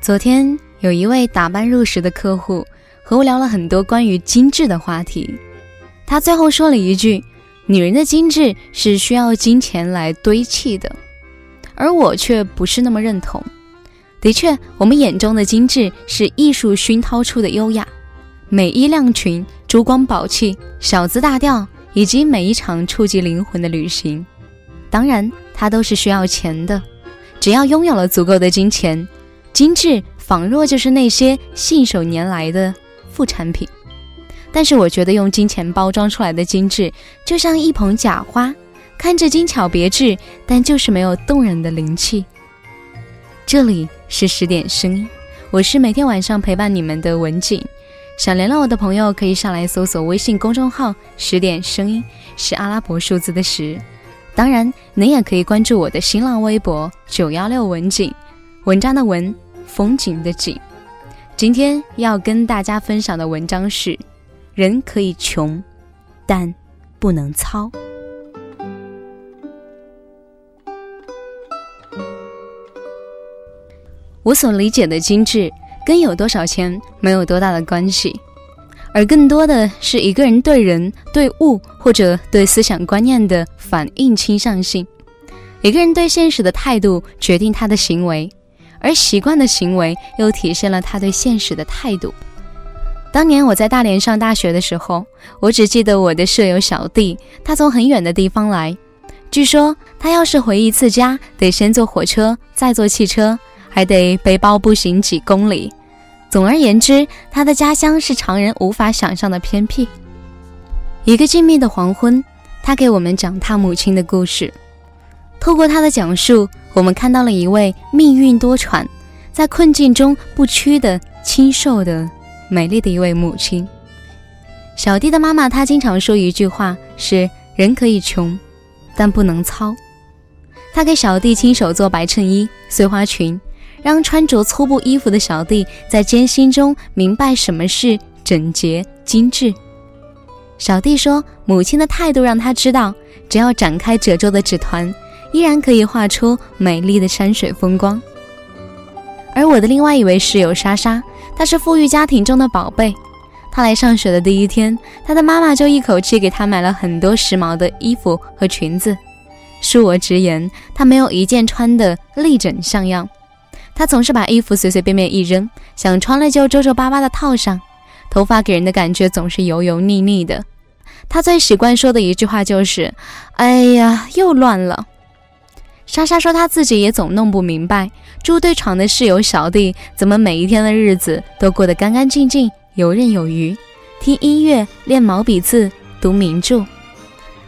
昨天有一位打扮入时的客户和我聊了很多关于精致的话题，他最后说了一句：“女人的精致是需要金钱来堆砌的。”而我却不是那么认同。的确，我们眼中的精致是艺术熏陶出的优雅，美衣亮裙、珠光宝气、小资大调，以及每一场触及灵魂的旅行。当然，它都是需要钱的。只要拥有了足够的金钱。精致仿若就是那些信手拈来的副产品，但是我觉得用金钱包装出来的精致，就像一捧假花，看着精巧别致，但就是没有动人的灵气。这里是十点声音，我是每天晚上陪伴你们的文景。想联络我的朋友可以上来搜索微信公众号“十点声音”，是阿拉伯数字的十。当然，您也可以关注我的新浪微博“九幺六文景”，文章的文。风景的景，今天要跟大家分享的文章是：人可以穷，但不能糙。我所理解的精致，跟有多少钱没有多大的关系，而更多的是一个人对人、对物或者对思想观念的反应倾向性。一个人对现实的态度，决定他的行为。而习惯的行为又体现了他对现实的态度。当年我在大连上大学的时候，我只记得我的舍友小弟，他从很远的地方来。据说他要是回一次家，得先坐火车，再坐汽车，还得背包步行几公里。总而言之，他的家乡是常人无法想象的偏僻。一个静谧的黄昏，他给我们讲他母亲的故事。透过他的讲述，我们看到了一位命运多舛，在困境中不屈的、清瘦的、美丽的一位母亲。小弟的妈妈，她经常说一句话是：“人可以穷，但不能糙。”她给小弟亲手做白衬衣、碎花裙，让穿着粗布衣服的小弟在艰辛中明白什么是整洁精致。小弟说，母亲的态度让他知道，只要展开褶皱的纸团。依然可以画出美丽的山水风光。而我的另外一位室友莎莎，她是富裕家庭中的宝贝。她来上学的第一天，她的妈妈就一口气给她买了很多时髦的衣服和裙子。恕我直言，她没有一件穿的立整像样。她总是把衣服随随便便一扔，想穿了就皱皱巴巴的套上。头发给人的感觉总是油油腻腻的。她最习惯说的一句话就是：“哎呀，又乱了。”莎莎说：“她自己也总弄不明白，住对床的室友小弟怎么每一天的日子都过得干干净净、游刃有余，听音乐、练毛笔字、读名著。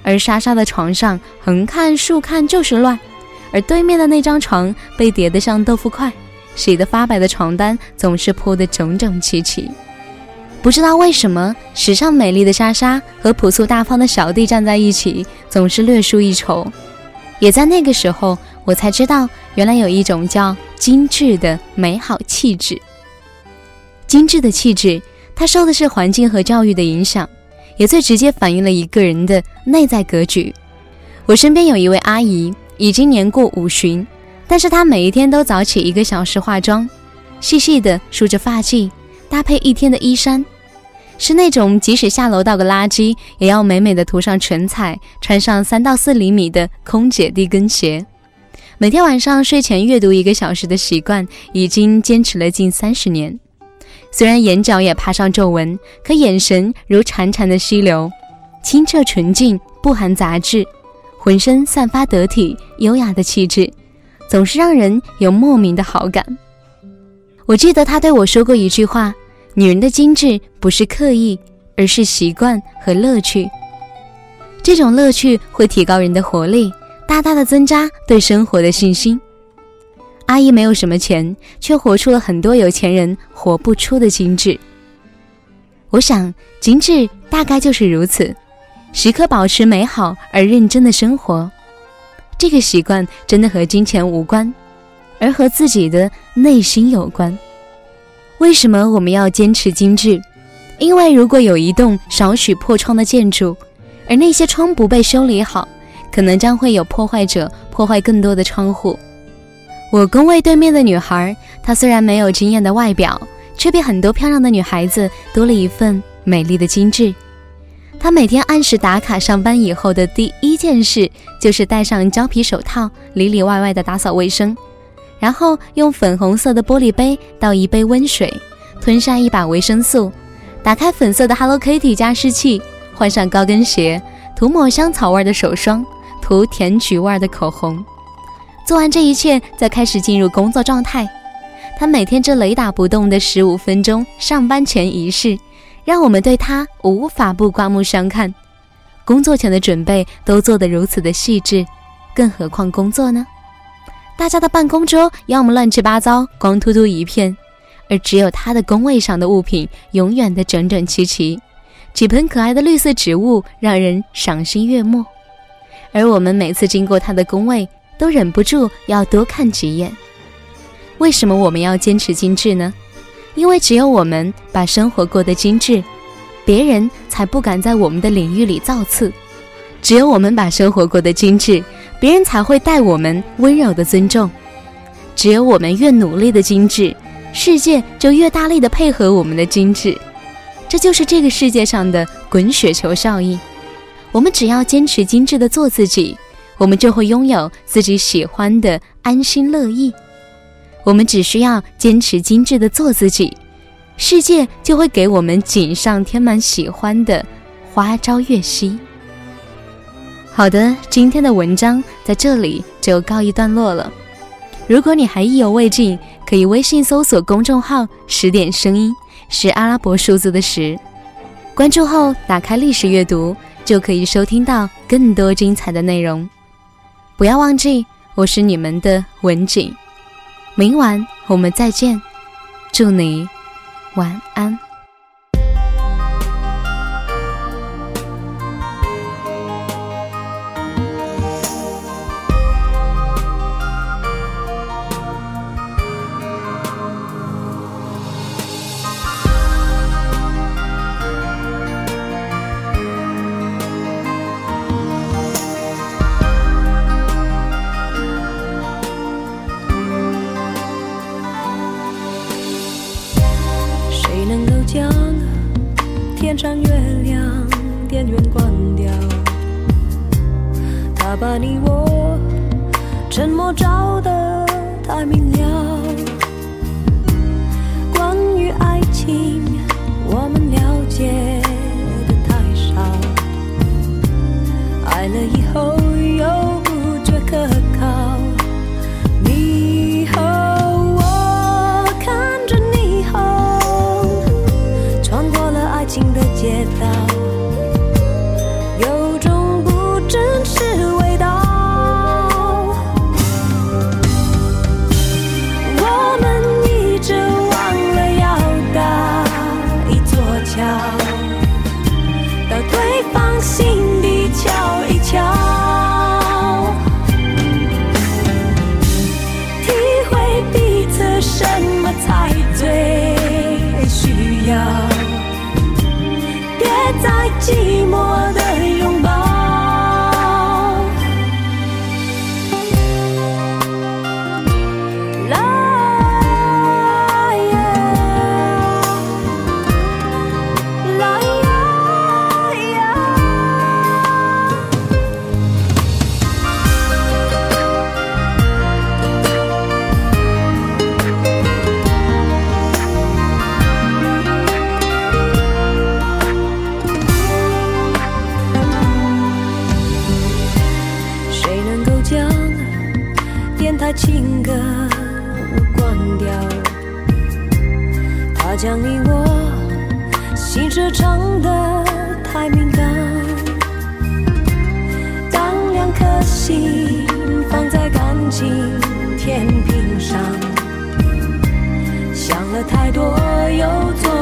而莎莎的床上横看竖看就是乱，而对面的那张床被叠得像豆腐块，洗得发白的床单总是铺得整整齐齐。不知道为什么，时尚美丽的莎莎和朴素大方的小弟站在一起，总是略输一筹。”也在那个时候，我才知道，原来有一种叫精致的美好气质。精致的气质，它受的是环境和教育的影响，也最直接反映了一个人的内在格局。我身边有一位阿姨，已经年过五旬，但是她每一天都早起一个小时化妆，细细的梳着发髻，搭配一天的衣衫。是那种即使下楼倒个垃圾，也要美美的涂上唇彩，穿上三到四厘米的空姐低跟鞋。每天晚上睡前阅读一个小时的习惯，已经坚持了近三十年。虽然眼角也爬上皱纹，可眼神如潺潺的溪流，清澈纯净，不含杂质，浑身散发得体优雅的气质，总是让人有莫名的好感。我记得他对我说过一句话。女人的精致不是刻意，而是习惯和乐趣。这种乐趣会提高人的活力，大大的增加对生活的信心。阿姨没有什么钱，却活出了很多有钱人活不出的精致。我想，精致大概就是如此，时刻保持美好而认真的生活。这个习惯真的和金钱无关，而和自己的内心有关。为什么我们要坚持精致？因为如果有一栋少许破窗的建筑，而那些窗不被修理好，可能将会有破坏者破坏更多的窗户。我工位对面的女孩，她虽然没有惊艳的外表，却比很多漂亮的女孩子多了一份美丽的精致。他每天按时打卡上班以后的第一件事，就是戴上胶皮手套，里里外外的打扫卫生，然后用粉红色的玻璃杯倒一杯温水，吞下一把维生素，打开粉色的 Hello Kitty 加湿器，换上高跟鞋，涂抹香草味的手霜，涂甜橘味的口红。做完这一切，再开始进入工作状态。他每天这雷打不动的十五分钟上班前仪式。让我们对他无法不刮目相看。工作前的准备都做得如此的细致，更何况工作呢？大家的办公桌要么乱七八糟、光秃秃一片，而只有他的工位上的物品永远的整整齐齐。几盆可爱的绿色植物让人赏心悦目，而我们每次经过他的工位，都忍不住要多看几眼。为什么我们要坚持精致呢？因为只有我们把生活过得精致，别人才不敢在我们的领域里造次；只有我们把生活过得精致，别人才会待我们温柔的尊重；只有我们越努力的精致，世界就越大力的配合我们的精致。这就是这个世界上的滚雪球效应。我们只要坚持精致的做自己，我们就会拥有自己喜欢的安心乐意。我们只需要坚持精致的做自己，世界就会给我们锦上添满喜欢的花朝月夕。好的，今天的文章在这里就告一段落了。如果你还意犹未尽，可以微信搜索公众号“十点声音”，是阿拉伯数字的十。关注后打开历史阅读，就可以收听到更多精彩的内容。不要忘记，我是你们的文景。明晚我们再见，祝你晚安。你我沉默照寂寞。长得太敏感。当两颗心放在感情天平上，想了太多又做。